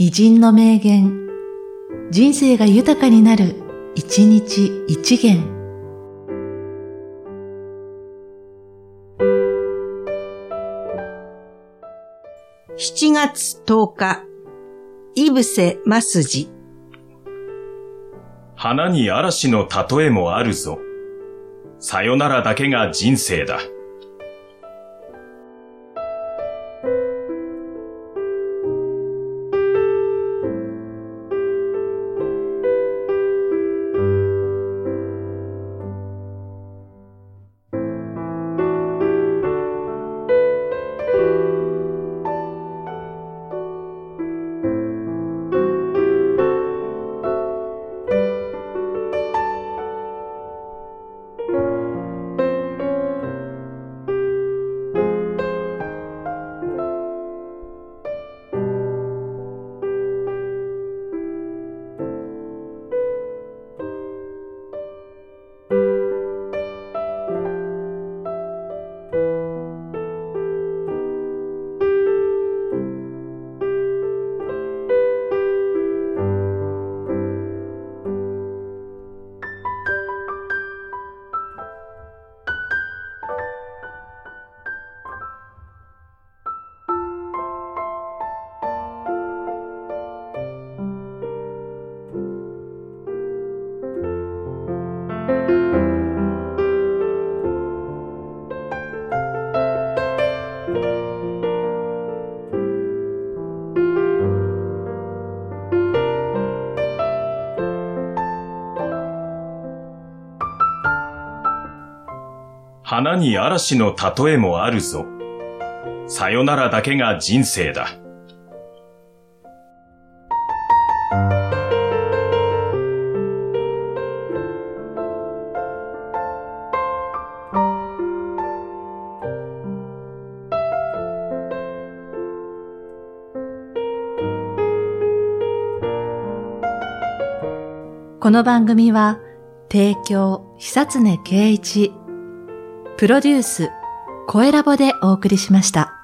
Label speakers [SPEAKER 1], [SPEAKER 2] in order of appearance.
[SPEAKER 1] 偉人の名言、人生が豊かになる、一日一元。
[SPEAKER 2] 7月10日、イブセ・マスジ。
[SPEAKER 3] 花に嵐の例えもあるぞ。さよならだけが人生だ。花に嵐の例えもあるぞ。さよならだけが人生だ。
[SPEAKER 1] この番組は、提供、久常圭一、プロデュース、声ラボでお送りしました。